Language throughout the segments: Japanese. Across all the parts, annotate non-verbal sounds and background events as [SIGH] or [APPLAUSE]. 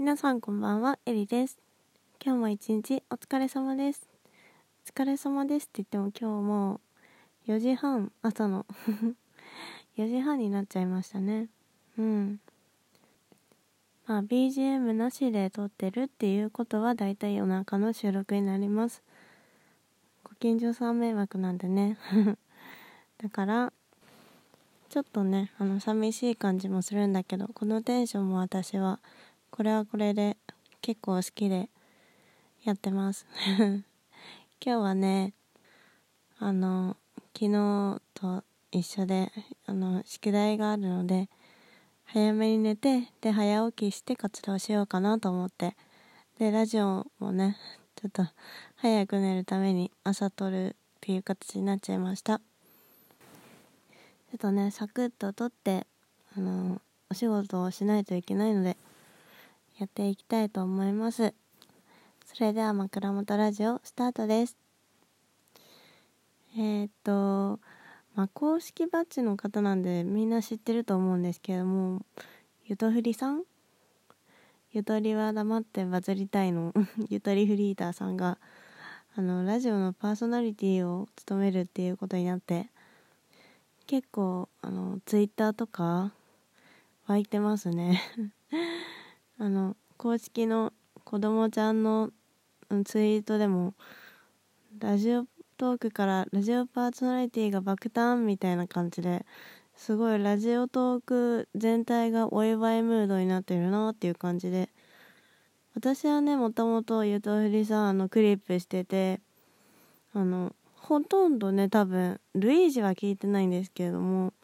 皆さんこんばんは、エリです。今日も一日お疲れ様です。お疲れ様ですって言っても今日も4時半、朝の [LAUGHS] 4時半になっちゃいましたね。うん。まあ BGM なしで撮ってるっていうことはだいたい夜中の収録になります。ご近所さん迷惑なんでね。[LAUGHS] だから、ちょっとね、あの寂しい感じもするんだけど、このテンションも私はこれはこれで結構好きでやってます。[LAUGHS] 今日はねあの昨日と一緒であの宿題があるので早めに寝てで早起きして活動しようかなと思って。でラジオもねちょっと早く寝るために朝撮るっていう形になっちゃいました。ちょっとねサクッと撮ってあのお仕事をしないといけないのでやっていきたいと思います。それでは枕元ラジオスタートです。えー、っとまあ公式バッジの方なんでみんな知ってると思うんですけどもゆとふりさん？ゆとりは黙ってバズりたいの？[LAUGHS] ゆとりフリーターさんがあのラジオのパーソナリティを務めるっていうことになって結構あのツイッターとか湧いてますね。[LAUGHS] あの公式の子供ちゃんのツイートでもラジオトークからラジオパーソナリティが爆誕みたいな感じですごいラジオトーク全体がお祝いムードになってるなっていう感じで私はねもともとゆとふりさんのクリップしててあのほとんどね多分ルイージは聞いてないんですけれども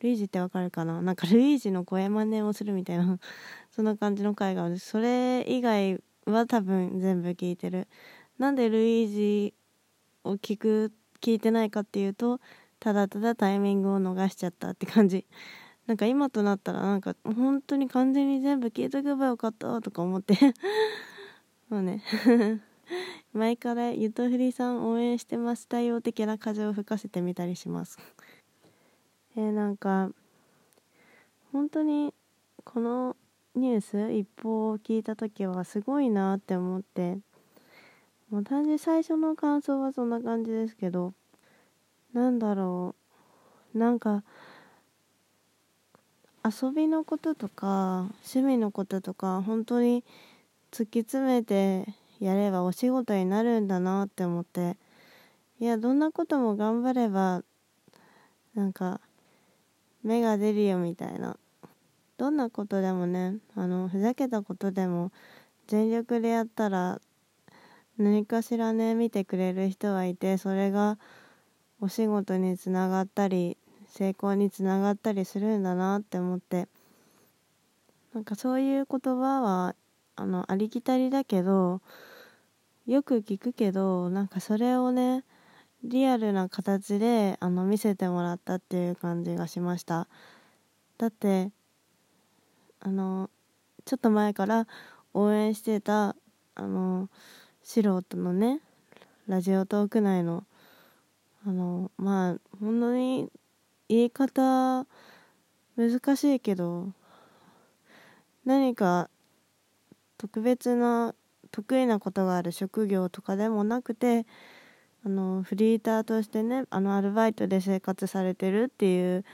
ルイージってわかるかな？なんかルイージの声真似をするみたいな [LAUGHS] そんな感じの回があるそれ以外は多分全部聞いてる。なんでルイージを聞く聞いてないかっていうとただただタイミングを逃しちゃったって感じ。なんか今となったらなんか本当に完全に全部聞いとけばよかったとか思って。[LAUGHS] もうね。[LAUGHS] 前からゆとふりさん応援してます対応的な風を吹かせてみたりします。えー、なんか本当にこのニュース一報を聞いた時はすごいなって思ってもう単純最初の感想はそんな感じですけどなんだろうなんか遊びのこととか趣味のこととか本当に突き詰めてやればお仕事になるんだなって思っていやどんなことも頑張ればなんか芽が出るよみたいな。どんなことでもねあのふざけたことでも全力でやったら何かしらね見てくれる人はいてそれがお仕事につながったり成功につながったりするんだなって思って。なんかそういう言葉はあのありきたりだけどよく聞くけどなんかそれをねリアルな形であの見せてもらったっていう感じがしました。だってあのちょっと前から応援してたあの素人のねラジオトーク内のあのまあ本当に言い方難しいけど何か特別な得意なことがある職業とかでもなくてあのフリーターとしてねあのアルバイトで生活されてるっていう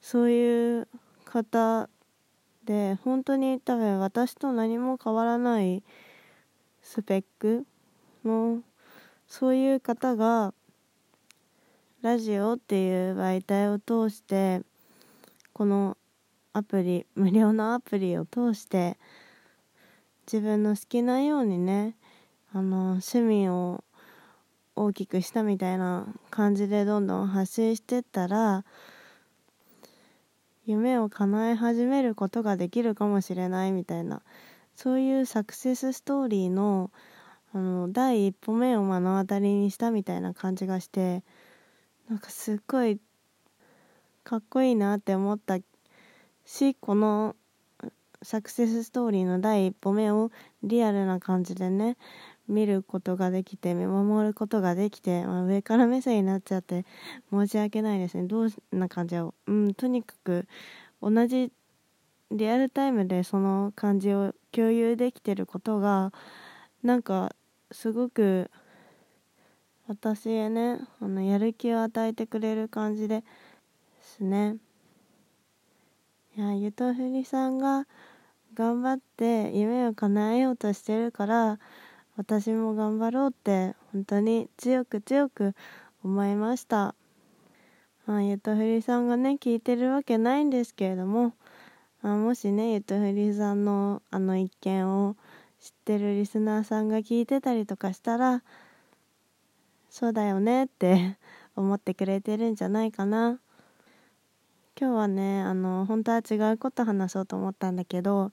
そういう方で本当に多分私と何も変わらないスペックのそういう方がラジオっていう媒体を通してこのアプリ無料のアプリを通して自分の好きなようにねあの趣味を大きくしたみたいな感じでどんどん発信してったら夢を叶え始めることができるかもしれないみたいなそういうサクセスストーリーのあの第一歩目を目の当たりにしたみたいな感じがしてなんかすっごいかっこいいなって思ったしこのサクセスストーリーの第一歩目をリアルな感じでね見ることができて見守ることができて、まあ、上から目線になっちゃって申し訳ないですね。どんな感じをうんとにかく同じリアルタイムでその感じを共有できてることがなんかすごく私へねあのやる気を与えてくれる感じですね。いやゆとふりさんが頑張って夢を叶えようとしてるから私も頑張ろうって本当に強く強く思いました。あゆとふりさんがね聞いてるわけないんですけれどもあもしねゆとふりさんのあの一件を知ってるリスナーさんが聞いてたりとかしたらそうだよねって思ってくれてるんじゃないかな。今日はねあの本当は違うこと話そうと思ったんだけど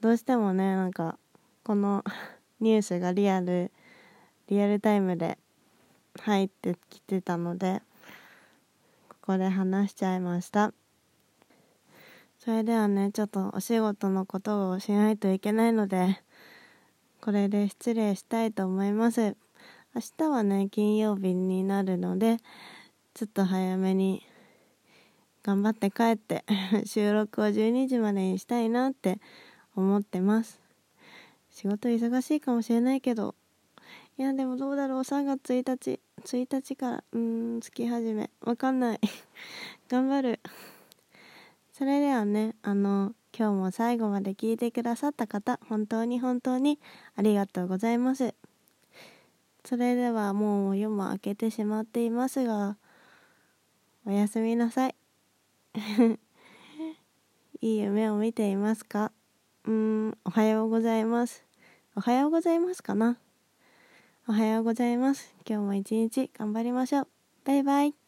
どうしてもねなんかこのニュースがリアルリアルタイムで入ってきてたのでここで話しちゃいました。それではねちょっとお仕事のことをしないといけないのでこれで失礼したいと思います。明日はね金曜日になるのでちょっと早めに頑張って帰って [LAUGHS] 収録を12時までにしたいなって思ってます。仕事忙しいかもしれないけど。いやでもどうだろう。3月1日1日からうーん月始め。わかんない。[LAUGHS] 頑張る。それではねあの今日も最後まで聞いてくださった方本当に本当にありがとうございます。それではもう夜も明けてしまっていますがおやすみなさい。[LAUGHS] いい夢を見ていますか？うーん、おはようございます。おはようございますかなおはようございます。今日も一日頑張りましょう。バイバイ。